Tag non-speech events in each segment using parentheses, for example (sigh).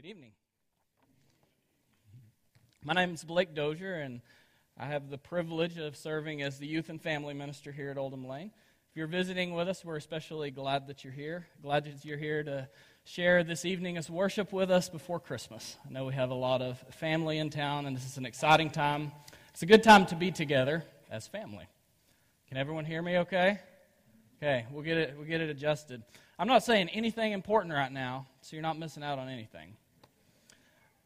Good evening. My name is Blake Dozier, and I have the privilege of serving as the youth and family minister here at Oldham Lane. If you're visiting with us, we're especially glad that you're here. Glad that you're here to share this evening as worship with us before Christmas. I know we have a lot of family in town, and this is an exciting time. It's a good time to be together as family. Can everyone hear me okay? Okay, we'll get it, we'll get it adjusted. I'm not saying anything important right now, so you're not missing out on anything.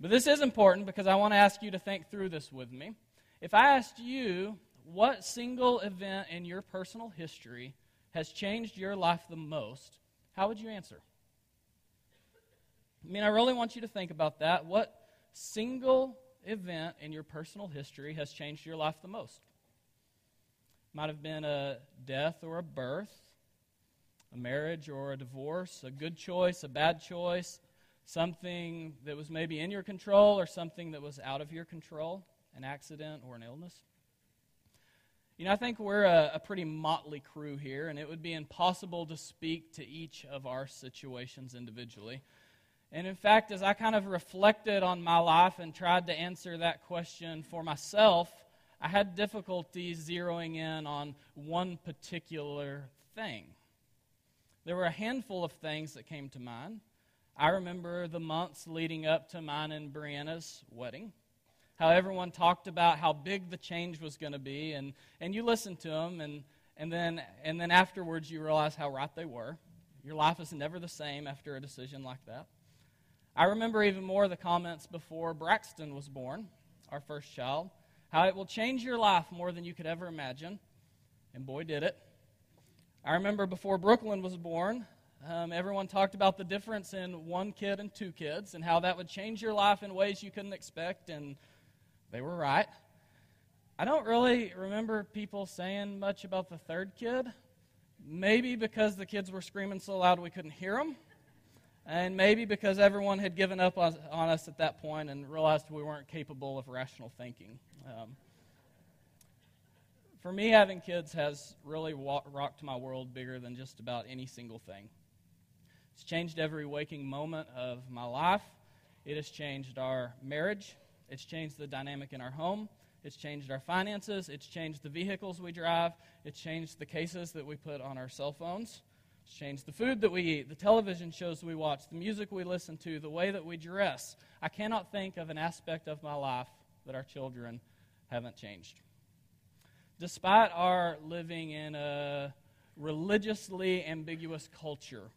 But this is important because I want to ask you to think through this with me. If I asked you what single event in your personal history has changed your life the most, how would you answer? I mean, I really want you to think about that. What single event in your personal history has changed your life the most? Might have been a death or a birth, a marriage or a divorce, a good choice, a bad choice, something that was maybe in your control or something that was out of your control, an accident or an illness. You know, I think we're a, a, pretty motley crew here, and it would be impossible to speak to each of our situations individually. And in fact, as I kind of reflected on my life and tried to answer that question for myself, I had difficulties zeroing in on one particular thing. There were a handful of things that came to mind. I remember the months leading up to mine and Brianna's wedding, how everyone talked about how big the change was going to be, and, and you listened to them, and, and, then, and then afterwards you realize how right they were. Your life is never the same after a decision like that. I remember even more the comments before Braxton was born, our first child, how it will change your life more than you could ever imagine. And boy, did it. I remember before Brooklyn was born, um, everyone talked about the difference in one kid and two kids and how that would change your life in ways you couldn't expect, and they were right. I don't really remember people saying much about the third kid. Maybe because the kids were screaming so loud we couldn't hear them and maybe because everyone had given up on, us at that point and realized we weren't capable of rational thinking. Um, for me, having kids has really rocked my world bigger than just about any single thing. It's changed every waking moment of my life. It has changed our marriage. It's changed the dynamic in our home. It's changed our finances. It's changed the vehicles we drive. It's changed the cases that we put on our cell phones. It's changed the food that we eat, the television shows we watch, the music we listen to, the way that we dress. I cannot think of an aspect of my life that our children haven't changed. Despite our living in a religiously ambiguous culture,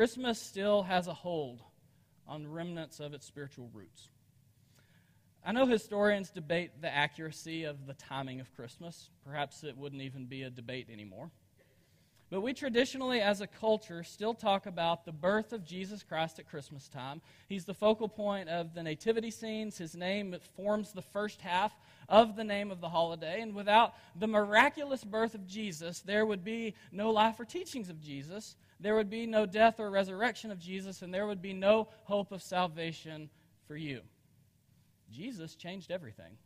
Christmas still has a hold on remnants of its spiritual roots. I know historians debate the accuracy of the timing of Christmas. Perhaps it wouldn't even be a debate anymore. But we traditionally, as a culture, still talk about the birth of Jesus Christ at Christmas time. He's the focal point of the nativity scenes. His name forms the first half of the name of the holiday. And without the miraculous birth of Jesus, there would be no life or teachings of Jesus. There would be no death or resurrection of Jesus, and there would be no hope of salvation for you. Jesus changed everything.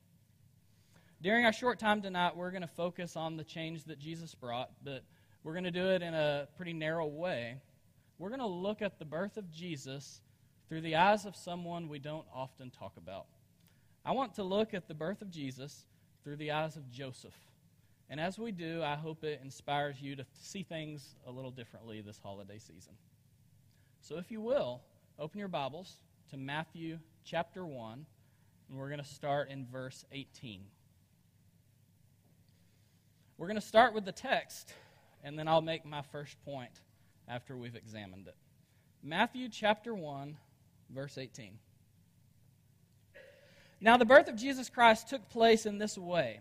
During our short time tonight, we're going to focus on the change that Jesus brought, but we're going to do it in a pretty narrow way. We're going to look at the birth of Jesus through the eyes of someone we don't often talk about. I want to look at the birth of Jesus through the eyes of Joseph. And as we do, I hope it inspires you to see things a little differently this holiday season. So, if you will, open your Bibles to Matthew chapter 1, and we're going to start in verse 18. We're going to start with the text and then I'll make my first point after we've examined it. Matthew chapter 1, verse 18. Now, the birth of Jesus Christ took place in this way.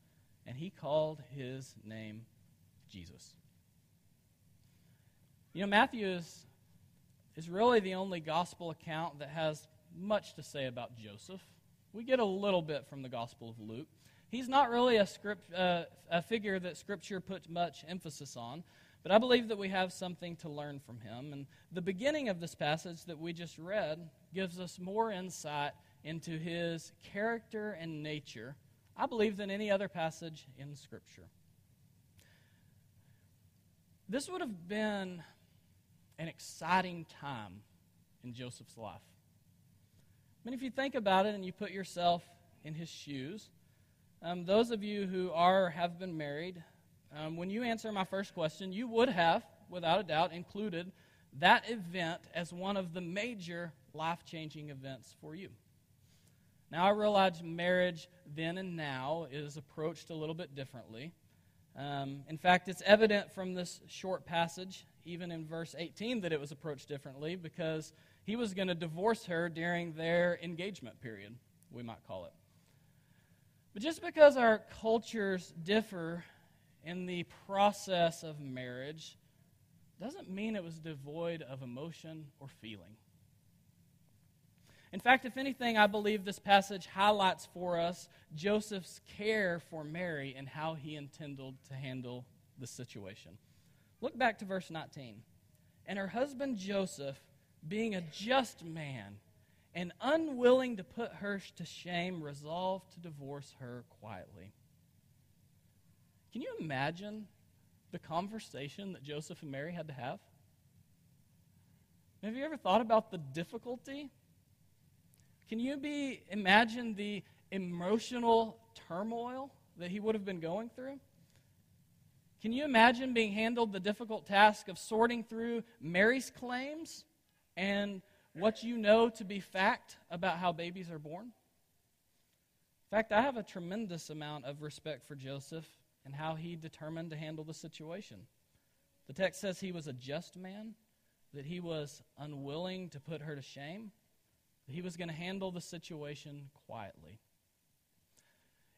and he called his name Jesus. You know, Matthew is, is really the only gospel account that has much to say about Joseph. We get a little bit from the Gospel of Luke. He's not really a, script, uh, a figure that Scripture puts much emphasis on, but I believe that we have something to learn from him. And the beginning of this passage that we just read gives us more insight into his character and nature, I believe, than any other passage in Scripture. This would have been an exciting time in Joseph's life. I mean, if you think about it and you put yourself in his shoes, um, those of you who are have been married, um, when you answer my first question, you would have, without a doubt, included that event as one of the major life changing events for you. Now, I realize marriage then and now is approached a little bit differently. Um, in fact, it's evident from this short passage, even in verse 18, that it was approached differently because he was going to divorce her during their engagement period, we might call it. But just because our cultures differ in the process of marriage doesn't mean it was devoid of emotion or feeling. In fact, if anything, I believe this passage highlights for us Joseph's care for Mary and how he intended to handle the situation. Look back to verse 19. And her husband Joseph being a just man and unwilling to put her to shame, resolved to divorce her quietly. Can you imagine the conversation that Joseph and Mary had to have? Have you ever thought about the difficulty? Can you be imagine the emotional turmoil that he would have been going through? Can you imagine being handled the difficult task of sorting through Mary's claims and what you know to be fact about how babies are born? In fact, I have a tremendous amount of respect for Joseph and how he determined to handle the situation. The text says he was a just man, that he was unwilling to put her to shame, that he was going to handle the situation quietly.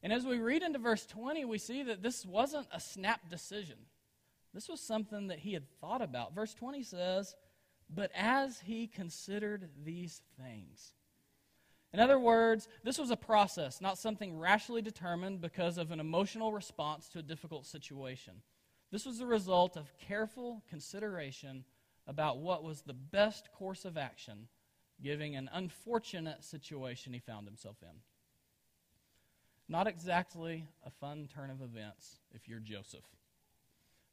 And as we read into verse 20, we see that this wasn't a snap decision. This was something that he had thought about. Verse 20 says, but as he considered these things. In other words, this was a process, not something rashly determined because of an emotional response to a difficult situation. This was the result of careful consideration about what was the best course of action, given an unfortunate situation he found himself in. Not exactly a fun turn of events if you're Joseph.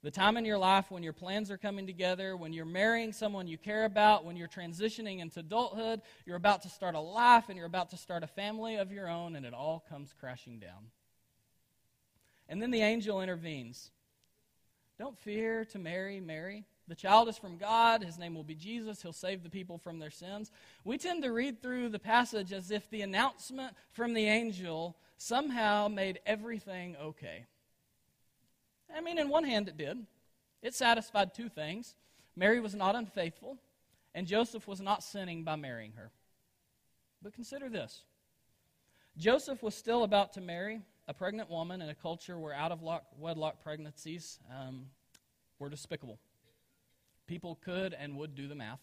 The time in your life when your plans are coming together, when you're marrying someone you care about, when you're transitioning into adulthood, you're about to start a life and you're about to start a family of your own, and it all comes crashing down. And then the angel intervenes. Don't fear to marry Mary. The child is from God. His name will be Jesus. He'll save the people from their sins. We tend to read through the passage as if the announcement from the angel somehow made everything okay. I mean, in one hand, it did. It satisfied two things Mary was not unfaithful, and Joseph was not sinning by marrying her. But consider this Joseph was still about to marry a pregnant woman in a culture where out of wedlock pregnancies um, were despicable. People could and would do the math.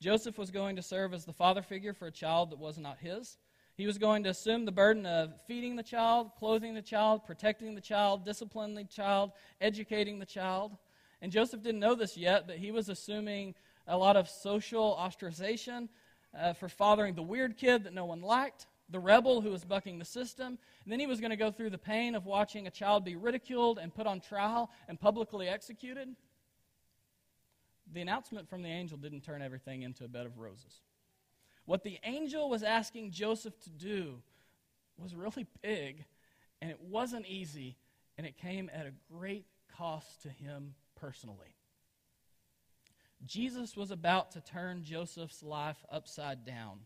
Joseph was going to serve as the father figure for a child that was not his. He was going to assume the burden of feeding the child, clothing the child, protecting the child, disciplining the child, educating the child. And Joseph didn't know this yet, but he was assuming a lot of social ostracization uh, for fathering the weird kid that no one liked, the rebel who was bucking the system. And then he was going to go through the pain of watching a child be ridiculed and put on trial and publicly executed. The announcement from the angel didn't turn everything into a bed of roses. What the angel was asking Joseph to do was really big, and it wasn't easy, and it came at a great cost to him personally. Jesus was about to turn Joseph's life upside down.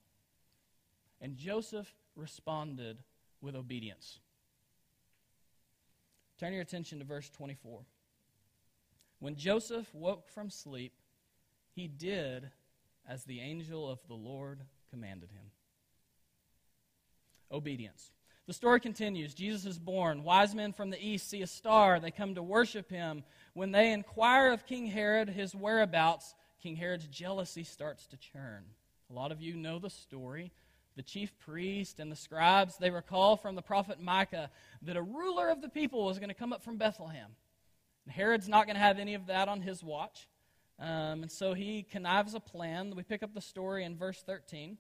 And Joseph responded with obedience. Turn your attention to verse 24. When Joseph woke from sleep, he did as the angel of the Lord commanded him. Obedience. The story continues. Jesus is born. Wise men from the east see a star. They come to worship him. When they inquire of King Herod his whereabouts, King Herod's jealousy starts to churn. A lot of you know the story. The chief priest and the scribes, they recall from the prophet Micah that a ruler of the people was going to come up from Bethlehem. And Herod's not going to have any of that on his watch. Um, and so he connives a plan. We pick up the story in verse 13.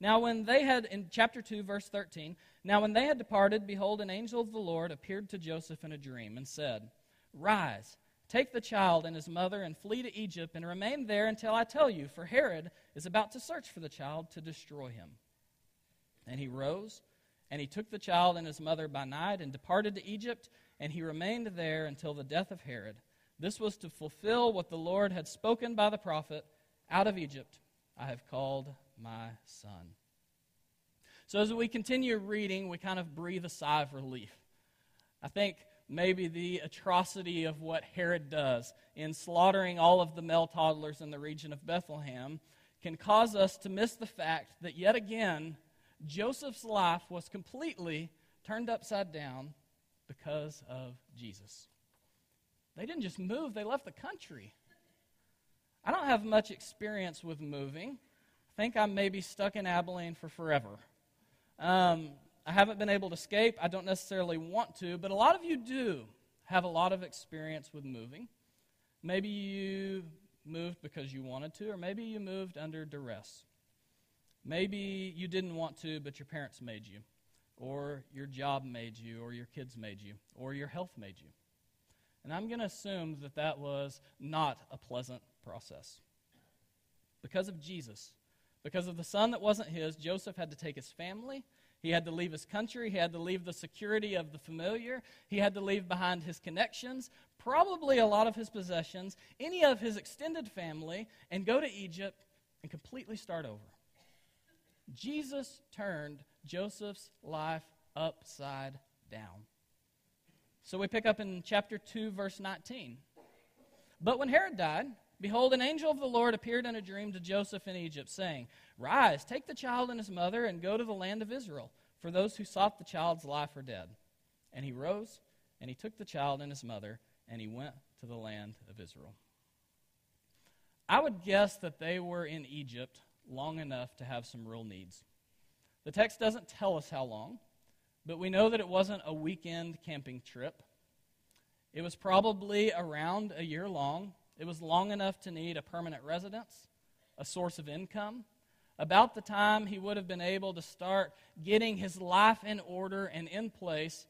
Now, when they had, in chapter 2, verse 13, now when they had departed, behold, an angel of the Lord appeared to Joseph in a dream and said, Rise, take the child and his mother and flee to Egypt and remain there until I tell you, for Herod is about to search for the child to destroy him. And he rose, and he took the child and his mother by night and departed to Egypt, and he remained there until the death of Herod. This was to fulfill what the Lord had spoken by the prophet Out of Egypt I have called my son. So, as we continue reading, we kind of breathe a sigh of relief. I think maybe the atrocity of what Herod does in slaughtering all of the male toddlers in the region of Bethlehem can cause us to miss the fact that yet again, Joseph's life was completely turned upside down because of Jesus. They didn't just move, they left the country. I don't have much experience with moving I think I may be stuck in Abilene for forever. Um, I haven't been able to escape. I don't necessarily want to, but a lot of you do have a lot of experience with moving. Maybe you moved because you wanted to, or maybe you moved under duress. Maybe you didn't want to, but your parents made you, or your job made you, or your kids made you, or your health made you. And I'm going to assume that that was not a pleasant process. Because of Jesus, because of the son that wasn't his, Joseph had to take his family. He had to leave his country. He had to leave the security of the familiar. He had to leave behind his connections, probably a lot of his possessions, any of his extended family, and go to Egypt and completely start over. Jesus turned Joseph's life upside down. So we pick up in chapter 2, verse 19. But when Herod died, Behold, an angel of the Lord appeared in a dream to Joseph in Egypt, saying, Rise, take the child and his mother, and go to the land of Israel, for those who sought the child's life are dead. And he rose, and he took the child and his mother, and he went to the land of Israel. I would guess that they were in Egypt long enough to have some real needs. The text doesn't tell us how long, but we know that it wasn't a weekend camping trip. It was probably around a year long, it was long enough to need a permanent residence, a source of income. About the time he would have been able to start getting his life in order and in place,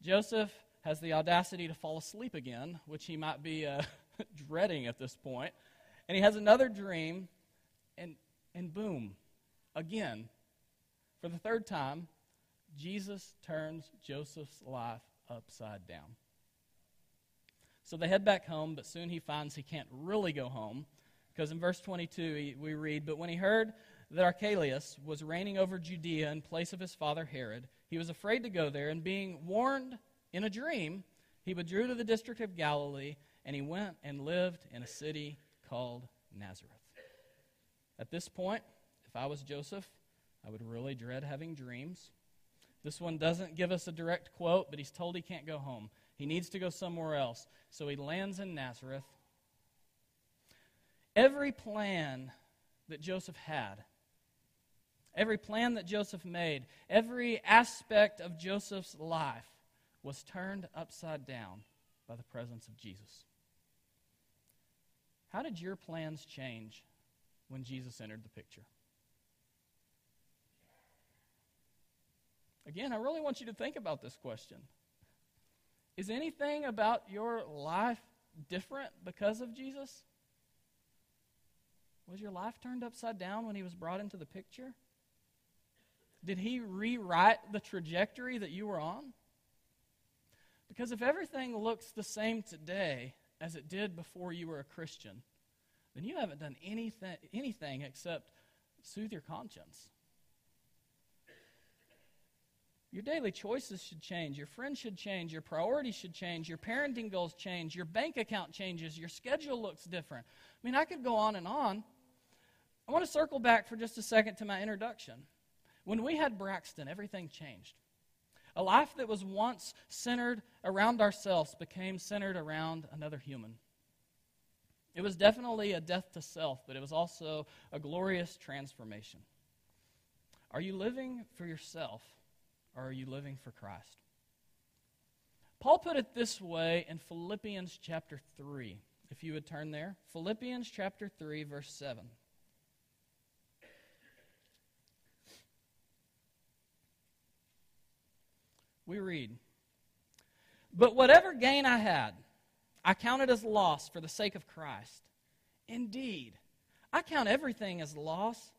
Joseph has the audacity to fall asleep again, which he might be uh, (laughs) dreading at this point. And he has another dream, and, and boom, again, for the third time, Jesus turns Joseph's life upside down. So they head back home, but soon he finds he can't really go home. Because in verse 22, we read, But when he heard that Archelaus was reigning over Judea in place of his father Herod, he was afraid to go there, and being warned in a dream, he withdrew to the district of Galilee, and he went and lived in a city called Nazareth. At this point, if I was Joseph, I would really dread having dreams. This one doesn't give us a direct quote, but he's told he can't go home. He needs to go somewhere else. So he lands in Nazareth. Every plan that Joseph had, every plan that Joseph made, every aspect of Joseph's life was turned upside down by the presence of Jesus. How did your plans change when Jesus entered the picture? Again, I really want you to think about this question. Is anything about your life different because of Jesus? Was your life turned upside down when he was brought into the picture? Did he rewrite the trajectory that you were on? Because if everything looks the same today as it did before you were a Christian, then you haven't done anything, anything except soothe your conscience. Your daily choices should change. Your friends should change. Your priorities should change. Your parenting goals change. Your bank account changes. Your schedule looks different. I mean, I could go on and on. I want to circle back for just a second to my introduction. When we had Braxton, everything changed. A life that was once centered around ourselves became centered around another human. It was definitely a death to self, but it was also a glorious transformation. Are you living for yourself? or are you living for Christ? Paul put it this way in Philippians chapter 3. If you would turn there, Philippians chapter 3, verse 7. We read, But whatever gain I had, I count it as loss for the sake of Christ. Indeed, I count everything as loss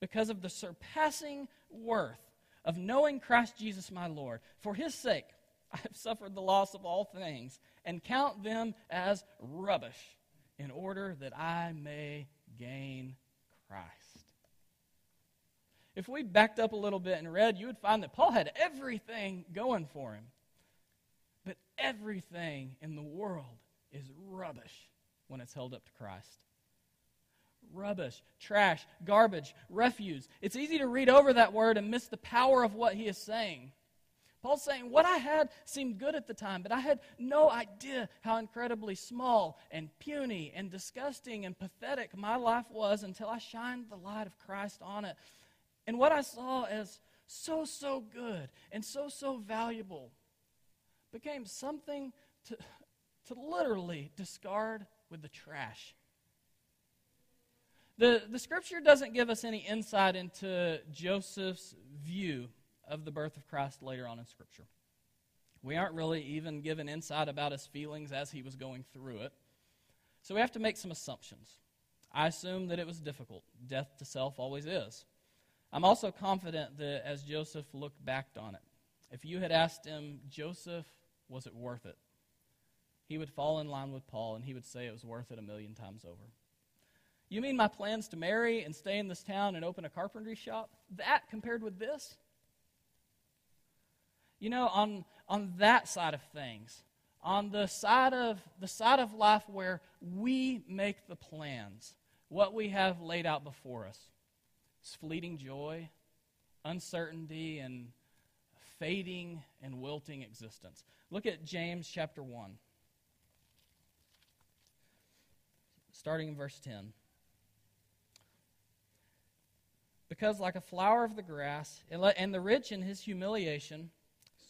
because of the surpassing worth of knowing Christ Jesus my Lord. For his sake, (laughs) I have suffered the loss of all things and count them as rubbish in order that I may gain Christ. If we backed up a little bit and read, you would find that Paul had everything going for him. But everything in the world is rubbish when it's held up to Christ rubbish, trash, garbage, refuse. It's easy to read over that word and miss the power of what he is saying. Paul's saying, What I had seemed good at the time, but I had no idea how incredibly small and puny and disgusting and pathetic my life was until I shined the light of Christ on it. And what I saw as so, so good and so, so valuable became something to, to literally discard with the trash. The, the scripture doesn't give us any insight into Joseph's view of the birth of Christ later on in scripture. We aren't really even given insight about his feelings as he was going through it. So we have to make some assumptions. I assume that it was difficult. Death to self always is. I'm also confident that as Joseph looked back on it, if you had asked him, Joseph, was it worth it? He would fall in line with Paul and he would say it was worth it a million times over. You mean my plans to marry and stay in this town and open a carpentry shop? That compared with this? You know, on, on that side of things, on the side of the side of life where we make the plans, what we have laid out before us is fleeting joy, uncertainty, and fading and wilting existence. Look at James chapter 1, starting in verse 10. Because, like a flower of the grass, and the rich in his humiliation,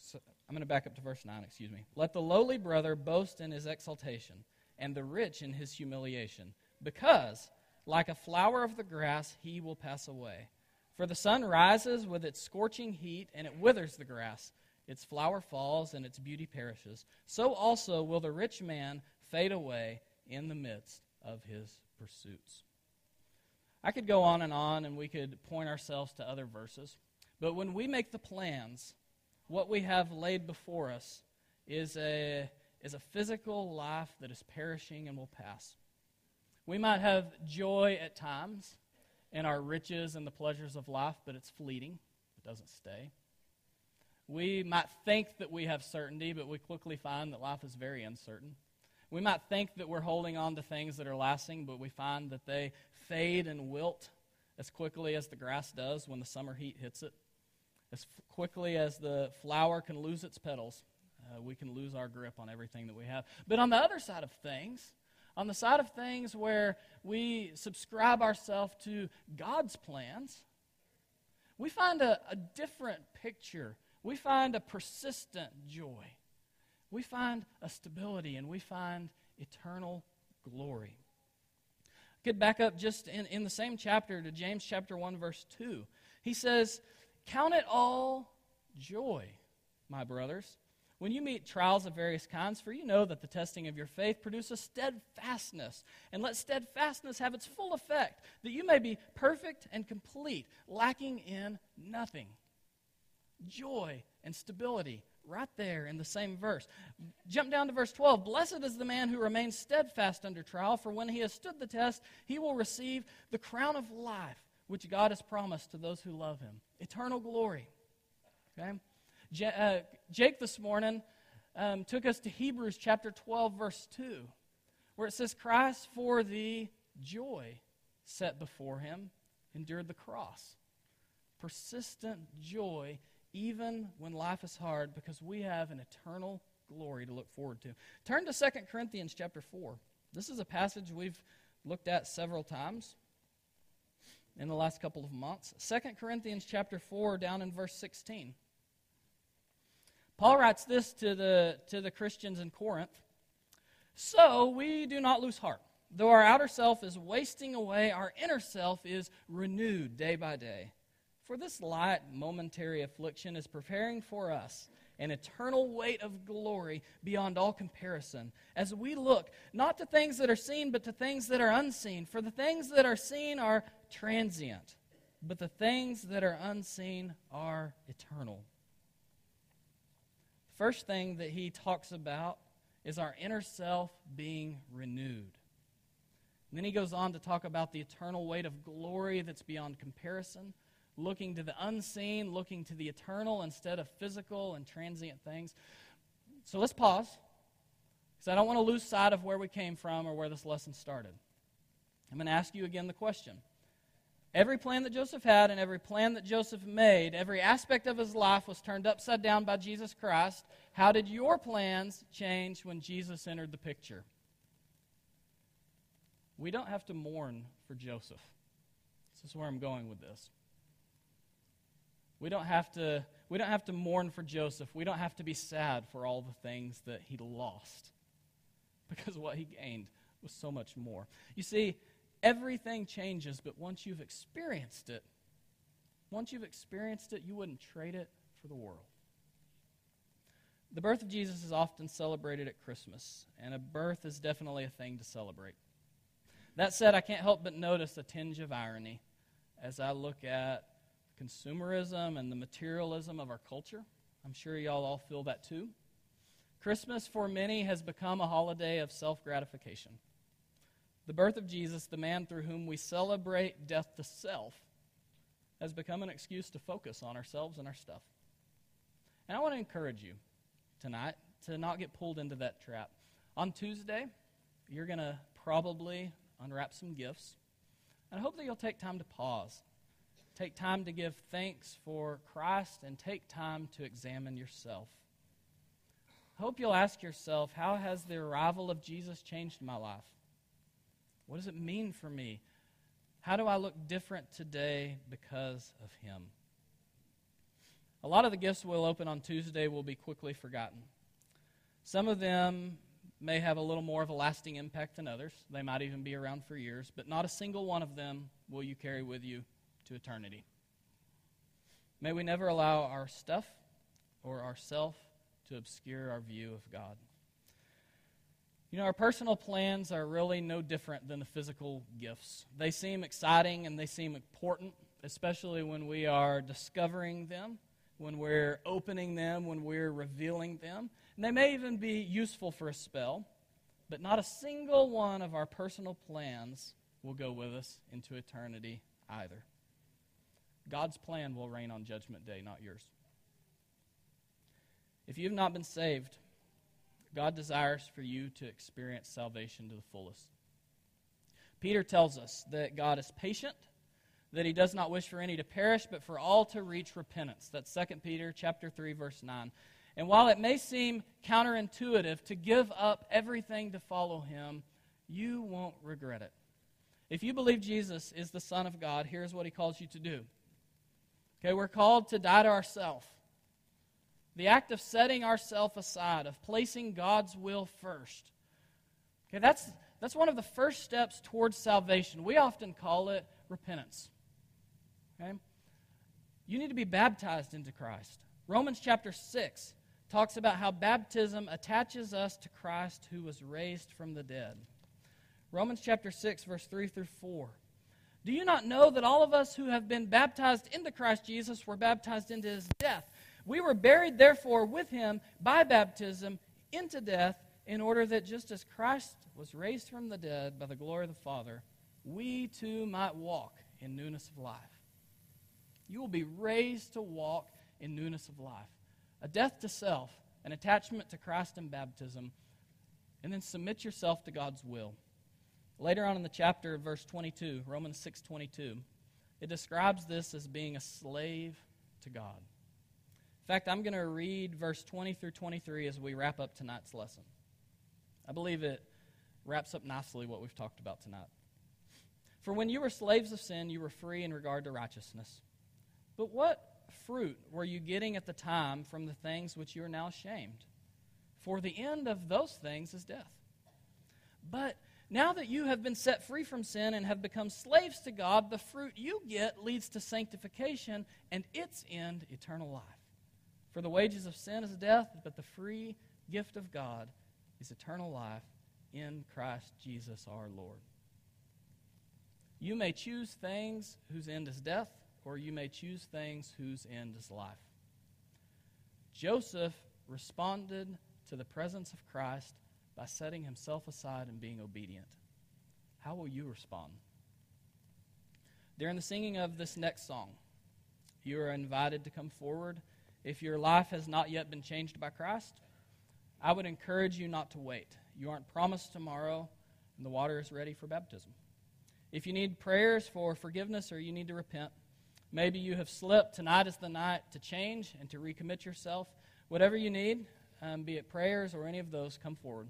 so I'm going to back up to verse 9, excuse me. Let the lowly brother boast in his exaltation, and the rich in his humiliation. Because, like a flower of the grass, he will pass away. For the sun rises with its scorching heat, and it withers the grass. Its flower falls, and its beauty perishes. So also will the rich man fade away in the midst of his pursuits. I could go on and on, and we could point ourselves to other verses. But when we make the plans, what we have laid before us is a, is a physical life that is perishing and will pass. We might have joy at times in our riches and the pleasures of life, but it's fleeting, it doesn't stay. We might think that we have certainty, but we quickly find that life is very uncertain. We might think that we're holding on to things that are lasting, but we find that they fade and wilt as quickly as the grass does when the summer heat hits it. As quickly as the flower can lose its petals, uh, we can lose our grip on everything that we have. But on the other side of things, on the side of things where we subscribe ourselves to God's plans, we find a, a different picture. We find a persistent joy we find a stability and we find eternal glory. Get back up just in, in the same chapter to James chapter 1, verse 2. He says, Count it all joy, my brothers, when you meet trials of various kinds, for you know that the testing of your faith produces steadfastness. And let steadfastness have its full effect, that you may be perfect and complete, lacking in nothing. Joy and stability right there in the same verse. Jump down to verse 12. Blessed is the man who remains steadfast under trial, for when he has stood the test, he will receive the crown of life which God has promised to those who love him eternal glory. Okay? J- uh, Jake this morning um, took us to Hebrews chapter 12, verse 2, where it says, Christ for the joy set before him endured the cross. Persistent joy, even when life is hard, because we have an eternal glory to look forward to. Turn to 2 Corinthians chapter 4. This is a passage we've looked at several times in the last couple of months. 2 Corinthians chapter 4 down in verse 16. Paul writes this to the to the Christians in Corinth. So we do not lose heart. Though our outer self is wasting away, our inner self is renewed day by day. For this light momentary affliction is preparing for us an eternal weight of glory beyond all comparison, as we look not to things that are seen, but to things that are unseen. For the things that are seen are transient, but the things that are unseen are eternal. First thing that he talks about is our inner self being renewed. And then he goes on to talk about the eternal weight of glory that's beyond comparison looking to the unseen, looking to the eternal instead of physical and transient things. So let's pause, because I don't want to lose sight of where we came from or where this lesson started. I'm going to ask you again the question. Every plan that Joseph had and every plan that Joseph made, every aspect of his life was turned upside down by Jesus Christ. How did your plans change when Jesus entered the picture? We don't have to mourn for Joseph. This is where I'm going with this. We don't have to we don't have to mourn for Joseph. We don't have to be sad for all the things that he lost. (laughs) Because what he gained was so much more. You see, everything changes, but once you've experienced it, once you've experienced it, you wouldn't trade it for the world. The birth of Jesus is often celebrated at Christmas, and a birth is definitely a thing to celebrate. That said, I can't help but notice a tinge of irony as I look at consumerism and the materialism of our culture. I'm sure y'all all feel that too. Christmas, for many, has become a holiday of self gratification. The birth of Jesus, the man through whom we celebrate death to self, has become an excuse to focus on ourselves and our stuff. And I want to encourage you tonight to not get pulled into that trap. On Tuesday, you're going to probably unwrap some gifts. And I hope that you'll take time to pause Take time to give thanks for Christ and take time to examine yourself. I hope you'll ask yourself how has the arrival of Jesus changed my life? What does it mean for me? How do I look different today because of him? A lot of the gifts we'll open on Tuesday will be quickly forgotten. Some of them may have a little more of a lasting impact than others. They might even be around for years, but not a single one of them will you carry with you to eternity. May we never allow our stuff or ourself to obscure our view of God. You know, our personal plans are really no different than the physical gifts. They seem exciting and they seem important, especially when we are discovering them, when we're opening them, when we're revealing them. And they may even be useful for a spell, but not a single one of our personal plans will go with us into eternity either. God's plan will reign on Judgment Day, not yours. If you have not been saved, God desires for you to experience salvation to the fullest. Peter tells us that God is patient, that he does not wish for any to perish, but for all to reach repentance. That's 2 Peter chapter 3 verse 9. And while it may seem counterintuitive to give up everything to follow him, you won't regret it. If you believe Jesus is the Son of God, here's what he calls you to do Okay, we're called to die to ourselves. The act of setting ourselves aside, of placing God's will first. Okay, that's, that's one of the first steps towards salvation. We often call it repentance. Okay? You need to be baptized into Christ. Romans chapter 6 talks about how baptism attaches us to Christ who was raised from the dead. Romans chapter 6, verse 3 through 4 do you not know that all of us who have been baptized into Christ Jesus were baptized into his death? We were buried, therefore, with him by baptism into death, in order that just as Christ was raised from the dead by the glory of the Father, we too might walk in newness of life. You will be raised to walk in newness of life. a death to self, an attachment to Christ in baptism, and then submit yourself to God's will. Later on in the chapter, verse 22, Romans 6:22, it describes this as being a slave to God. In fact, I'm going to read verse 20 through 23 as we wrap up tonight's lesson. I believe it wraps up nicely what we've talked about tonight. For when you were slaves of sin, you were free in regard to righteousness. But what fruit were you getting at the time from the things which you are now ashamed? For the end of those things is death. But now that you have been set free from sin and have become slaves to God, the fruit you get leads to sanctification and its end, eternal life. For the wages of sin is death, but the free gift of God is eternal life in Christ Jesus our Lord. You may choose things whose end is death, or you may choose things whose end is life. Joseph responded to the presence of Christ by setting himself aside and being obedient. How will you respond? During the singing of this next song, you are invited to come forward. If your life has not yet been changed by Christ, I would encourage you not to wait. You aren't promised tomorrow, and the water is ready for baptism. If you need prayers for forgiveness or you need to repent, maybe you have slipped, tonight is the night to change and to recommit yourself. Whatever you need, um, be it prayers or any of those, come forward